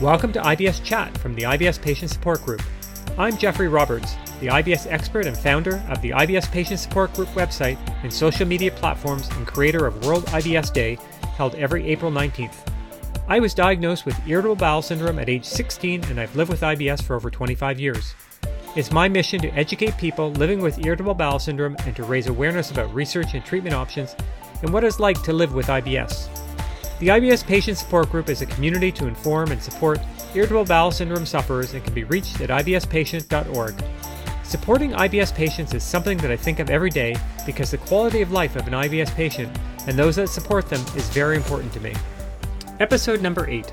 Welcome to IBS Chat from the IBS Patient Support Group. I'm Jeffrey Roberts, the IBS expert and founder of the IBS Patient Support Group website and social media platforms and creator of World IBS Day, held every April 19th. I was diagnosed with irritable bowel syndrome at age 16 and I've lived with IBS for over 25 years. It's my mission to educate people living with irritable bowel syndrome and to raise awareness about research and treatment options and what it's like to live with IBS. The IBS Patient Support Group is a community to inform and support irritable bowel syndrome sufferers and can be reached at ibspatient.org. Supporting IBS patients is something that I think of every day because the quality of life of an IBS patient and those that support them is very important to me. Episode number 8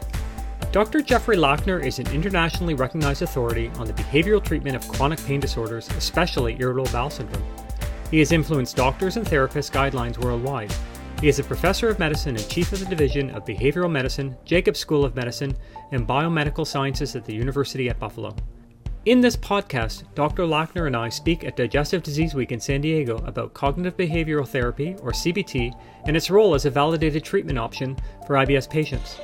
Dr. Jeffrey Lackner is an internationally recognized authority on the behavioral treatment of chronic pain disorders, especially irritable bowel syndrome. He has influenced doctors and therapists' guidelines worldwide he is a professor of medicine and chief of the Division of Behavioral Medicine, Jacobs School of Medicine, and Biomedical Sciences at the University at Buffalo. In this podcast, Dr. Lackner and I speak at Digestive Disease Week in San Diego about cognitive behavioral therapy, or CBT, and its role as a validated treatment option for IBS patients.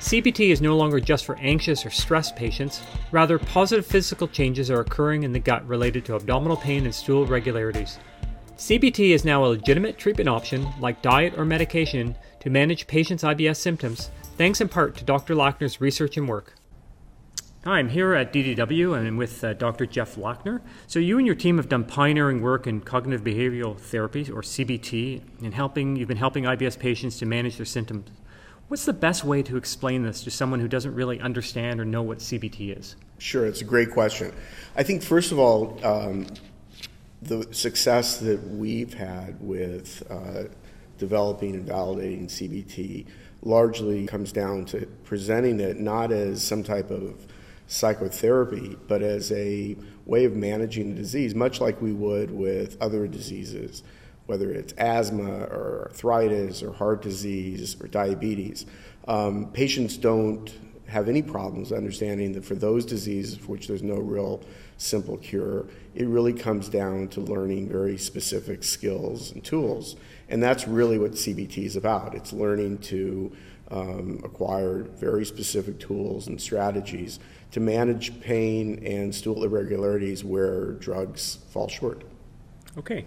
CBT is no longer just for anxious or stressed patients, rather, positive physical changes are occurring in the gut related to abdominal pain and stool irregularities. CBT is now a legitimate treatment option, like diet or medication, to manage patients' IBS symptoms, thanks in part to Dr. Lackner's research and work. Hi, I'm here at DDW and I'm with uh, Dr. Jeff Lackner. So, you and your team have done pioneering work in cognitive behavioral therapy, or CBT, and helping, you've been helping IBS patients to manage their symptoms. What's the best way to explain this to someone who doesn't really understand or know what CBT is? Sure, it's a great question. I think, first of all, um, the success that we've had with uh, developing and validating CBT largely comes down to presenting it not as some type of psychotherapy, but as a way of managing the disease, much like we would with other diseases, whether it's asthma or arthritis or heart disease or diabetes. Um, patients don't have any problems understanding that for those diseases for which there's no real simple cure, it really comes down to learning very specific skills and tools. And that's really what CBT is about. It's learning to um, acquire very specific tools and strategies to manage pain and stool irregularities where drugs fall short. Okay.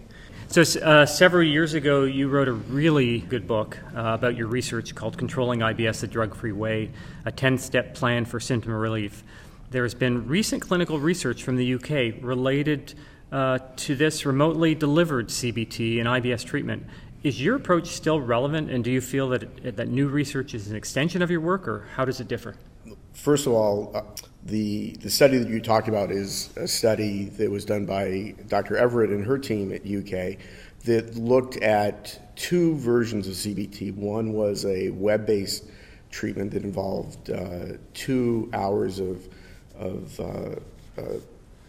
So, uh, several years ago, you wrote a really good book uh, about your research called Controlling IBS the Drug Free Way A 10 Step Plan for Symptom Relief. There has been recent clinical research from the UK related uh, to this remotely delivered CBT and IBS treatment. Is your approach still relevant, and do you feel that, that new research is an extension of your work, or how does it differ? First of all, uh, the, the study that you talked about is a study that was done by Dr. Everitt and her team at UK that looked at two versions of CBT. One was a web based treatment that involved uh, two hours of, of uh, uh,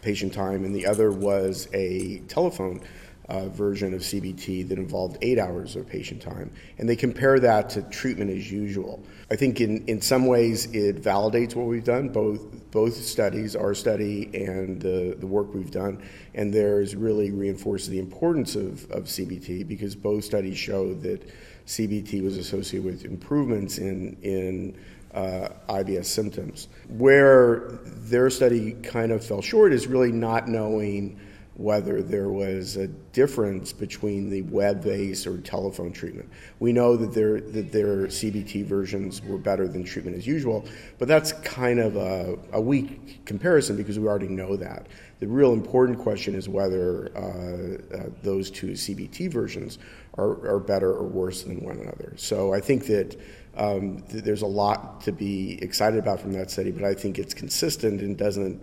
patient time, and the other was a telephone uh, version of CBT that involved eight hours of patient time. And they compare that to treatment as usual. I think in, in some ways it validates what we've done, both, both studies, our study and the, the work we've done. And there's really reinforced the importance of, of CBT because both studies show that CBT was associated with improvements in, in uh, IBS symptoms. Where their study kind of fell short is really not knowing whether there was a difference between the web-based or telephone treatment. We know that their that their CBT versions were better than treatment as usual, but that's kind of a, a weak comparison because we already know that. The real important question is whether uh, uh, those two CBT versions are, are better or worse than one another. So I think that. Um, th- there's a lot to be excited about from that study, but I think it's consistent and doesn't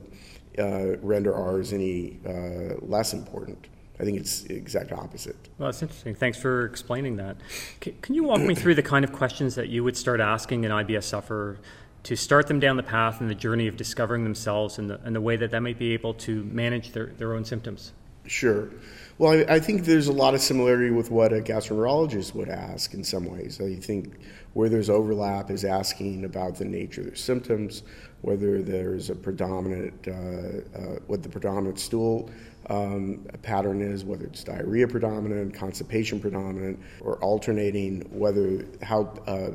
uh, render ours any uh, less important. I think it's the exact opposite. Well, that's interesting. Thanks for explaining that. C- can you walk me through the kind of questions that you would start asking an IBS sufferer to start them down the path and the journey of discovering themselves and the, and the way that they might be able to manage their, their own symptoms? Sure. Well, I, I, think there's a lot of similarity with what a gastroenterologist would ask in some ways. I think where there's overlap is asking about the nature of their symptoms, whether there's a predominant, uh, uh, what the predominant stool um, a pattern is, whether it's diarrhea predominant, constipation predominant, or alternating, whether how uh,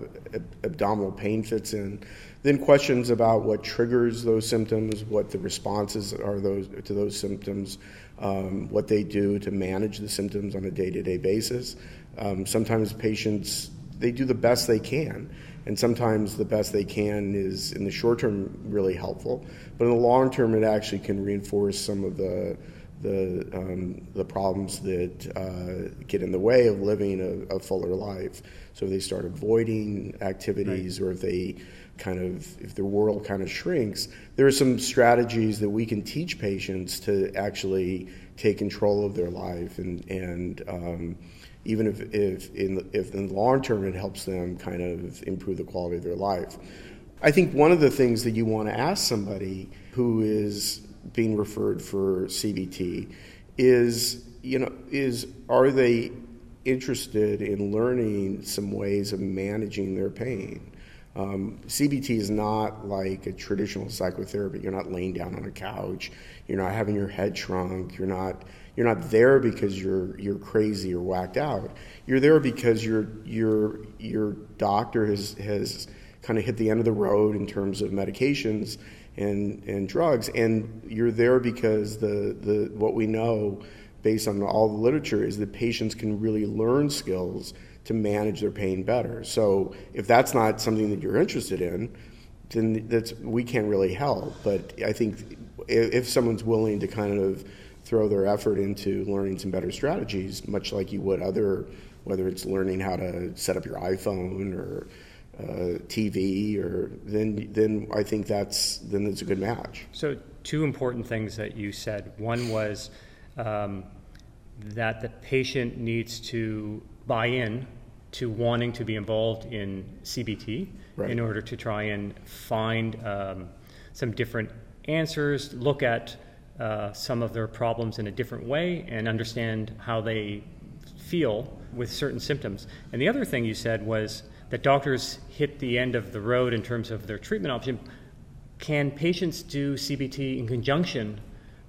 abdominal pain fits in. Then questions about what triggers those symptoms, what the responses are those to those symptoms, um, what they do to manage the symptoms on a day-to-day basis. Um, sometimes patients they do the best they can, and sometimes the best they can is in the short term really helpful, but in the long term it actually can reinforce some of the the um, the problems that uh, get in the way of living a, a, fuller life. So if they start avoiding activities, right. or if they kind of if their world kind of shrinks, there are some strategies that we can teach patients to actually take control of their life and and um, even if, if in the, if in the long term it helps them kind of improve the quality of their life. I think one of the things that you want to ask somebody who is being referred for CBT is you know is are they interested in learning some ways of managing their pain um, CBT is not like a traditional psychotherapy. You're not laying down on a couch. You're not having your head shrunk. You're not you're not there because you're you're crazy or whacked out. You're there because your your your doctor has has kind of hit the end of the road in terms of medications and and drugs, and you're there because the the what we know based on all the literature is that patients can really learn skills to manage their pain better. So if that's not something that you're interested in, then that's we can't really help. But I think if someone's willing to kind of throw their effort into learning some better strategies, much like you would other, whether it's learning how to set up your iPhone or uh, TV, or then then I think that's then it's a good match. So two important things that you said. One was um, that the patient needs to buy in to wanting to be involved in CBT right. in order to try and find um, some different answers, look at uh, some of their problems in a different way, and understand how they feel with certain symptoms. And the other thing you said was that doctors hit the end of the road in terms of their treatment option. Can patients do CBT in conjunction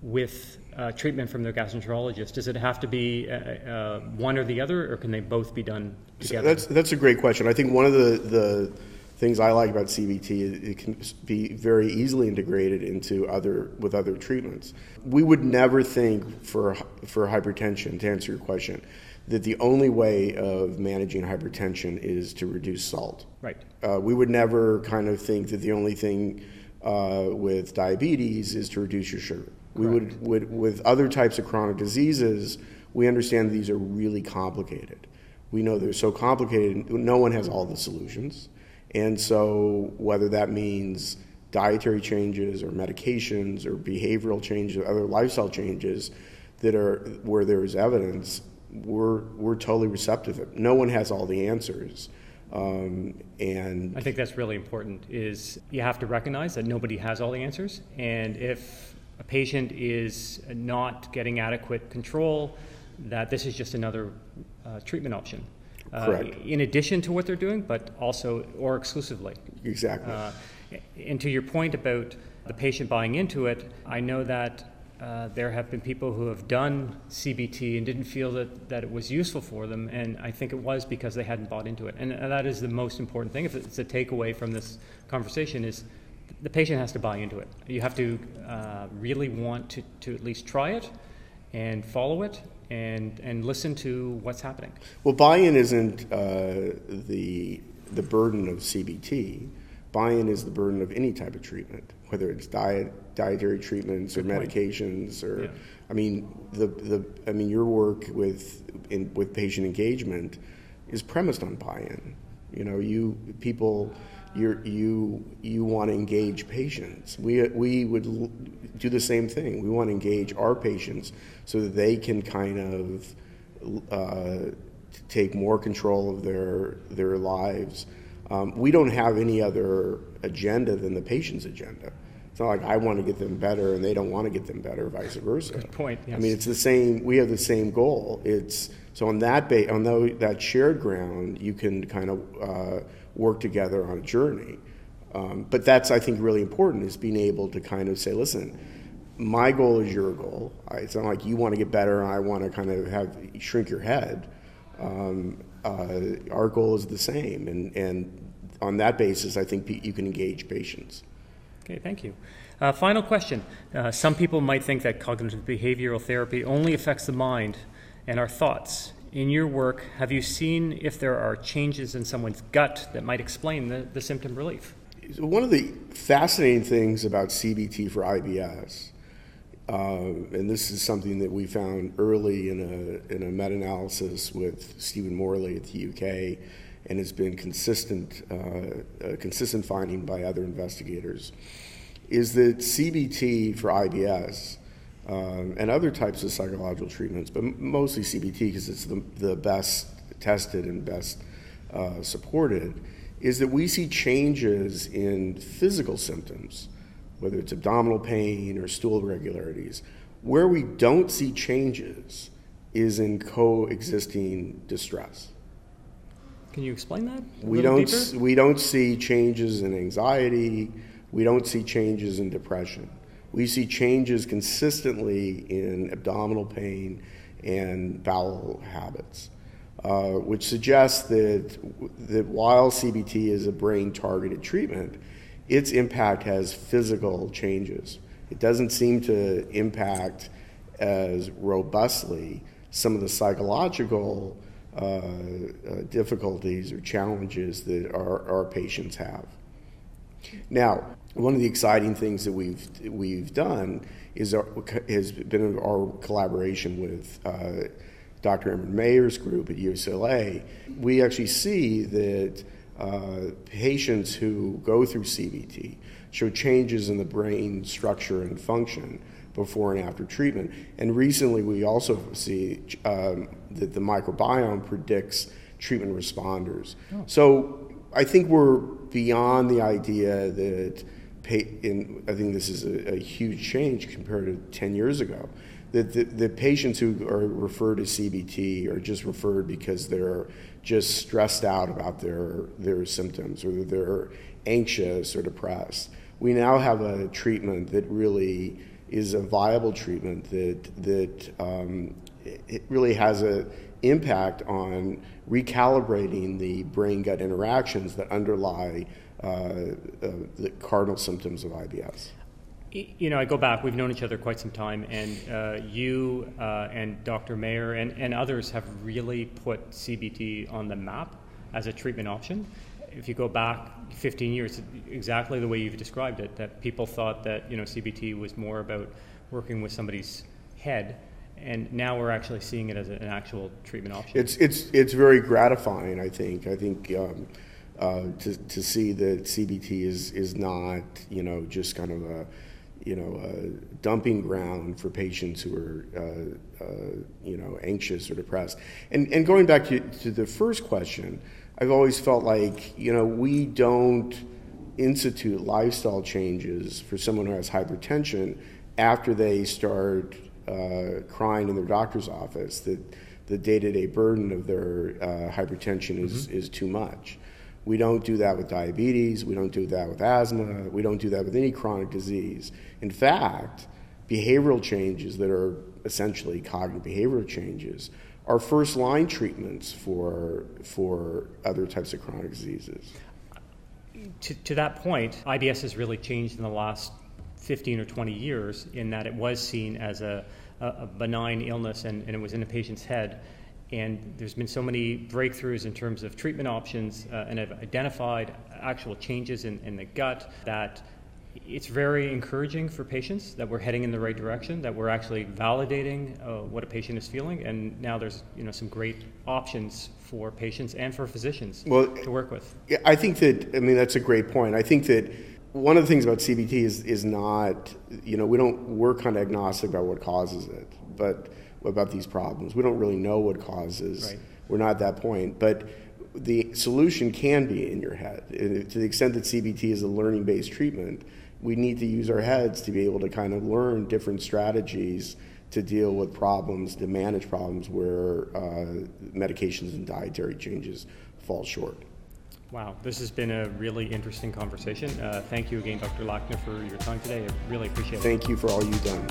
with uh, treatment from their gastroenterologist? Does it have to be uh, uh, one or the other, or can they both be done together? That's that's a great question. I think one of the the things I like about CBT is it can be very easily integrated into other with other treatments. We would never think for for hypertension to answer your question that the only way of managing hypertension is to reduce salt. Right. Uh, we would never kind of think that the only thing uh, with diabetes is to reduce your sugar. We would, would, with other types of chronic diseases, we understand these are really complicated. We know they're so complicated, no one has all the solutions. And so, whether that means dietary changes or medications or behavioral changes or other lifestyle changes that are where there is evidence, we're, we're totally receptive. No one has all the answers. Um, and I think that's really important is you have to recognize that nobody has all the answers. And if a patient is not getting adequate control, that this is just another uh, treatment option. Uh, Correct. In addition to what they're doing, but also or exclusively. Exactly. Uh, and to your point about the patient buying into it, I know that uh, there have been people who have done CBT and didn't feel that, that it was useful for them, and I think it was because they hadn't bought into it. And that is the most important thing. If it's a takeaway from this conversation, is the patient has to buy into it. You have to uh, really want to, to at least try it and follow it and, and listen to what's happening. Well, buy-in isn't uh, the, the burden of CBT. Buy-in is the burden of any type of treatment, whether it's diet, dietary treatments Good or point. medications, or yeah. I mean, the, the I mean, your work with in, with patient engagement is premised on buy-in. You know, you people you you you want to engage patients. We we would do the same thing. We want to engage our patients so that they can kind of uh, take more control of their their lives. Um, we don't have any other agenda than the patient's agenda. It's not like I want to get them better and they don't want to get them better, vice versa. Good point. Yes. I mean, it's the same. We have the same goal. It's so on that ba- on the, that shared ground, you can kind of uh, work together on a journey. Um, but that's I think really important is being able to kind of say, listen, my goal is your goal. I, it's not like you want to get better and I want to kind of have shrink your head. Um, uh, our goal is the same, and and on that basis, I think you can engage patients. Okay, thank you. Uh, final question. Uh, some people might think that cognitive behavioral therapy only affects the mind and our thoughts. In your work, have you seen if there are changes in someone's gut that might explain the, the symptom relief? One of the fascinating things about CBT for IBS, and this is something that we found early in a, in a meta analysis with Stephen Morley at the UK, and has been consistent, uh, a consistent finding by other investigators, is that CBT for IBS um, and other types of psychological treatments, but mostly CBT because it's the, the best tested and best uh, supported, is that we see changes in physical symptoms, whether it's abdominal pain or stool irregularities. Where we don't see changes is in coexisting distress. Can you explain that? we don't we don't see changes in anxiety. We don't see changes in depression. We see changes consistently in abdominal pain and bowel habits, uh, which suggests that that while CBT is a brain targeted treatment, its impact has physical changes. It doesn't seem to impact as robustly some of the psychological uh, uh, difficulties or challenges that our, our patients have. Now, one of the exciting things that we've we've done is our, has been our collaboration with uh, Dr. Emeran Mayer's group at UCLA. We actually see that uh, patients who go through CBT show changes in the brain structure and function before and after treatment. And recently, we also see um, that the microbiome predicts treatment responders. Oh. So I think we're beyond the idea that, in, I think this is a, a, huge change compared to 10 years ago. That the, the patients who are referred to CBT are just referred because they're just stressed out about their, their symptoms or they're anxious or depressed. We now have a treatment that really is a viable treatment that that um, it really has an impact on recalibrating the brain gut interactions that underlie the cardinal symptoms of IBS. You know, I go back, we've known each other quite some time, and uh, you uh, and Dr. Mayer and, and others have really put CBT on the map as a treatment option if you go back 15 years, exactly the way you've described it, that people thought that you know CBT was more about working with somebody's head, and now we're actually seeing it as an actual treatment option. It's it's it's very gratifying. I think. I think. Um, uh, to, to see that CBT is, is not, you know, just kind of a, you know, a dumping ground for patients who are, uh, uh, you know, anxious or depressed. And, and going back to, to the first question, I've always felt like, you know, we don't institute lifestyle changes for someone who has hypertension after they start uh, crying in their doctor's office that the day-to-day burden of their uh, hypertension is, mm-hmm. is too much. We don't do that with diabetes. We don't do that with asthma. We don't do that with any chronic disease. In fact, behavioral changes that are essentially cognitive behavioral changes are first line treatments for, for other types of chronic diseases. To, to that point, IBS has really changed in the last 15 or 20 years in that it was seen as a, a benign illness and, and, it was in a patient's head. And there's been so many breakthroughs in terms of treatment options uh, and have identified actual changes in, in the gut that it's very encouraging for patients that we're heading in the right direction, that we're actually validating uh, what a patient is feeling, and now there's you know some great options for patients and for physicians well, to work with. Yeah, I think that I mean that's a great point. I think that one of the things about CBT is is not you know we don't we're kind of agnostic about what causes it, but about these problems we don't really know what causes. Right. We're not at that point, but the solution can be in your head to the extent that CBT is a learning based treatment we need to use our heads to be able to kind of learn different strategies to deal with problems, to manage problems where uh, medications and dietary changes fall short. Wow, this has been a really interesting conversation. Uh, thank you again, Dr. Lackner, for your time today. I really appreciate it. Thank you for all you've done.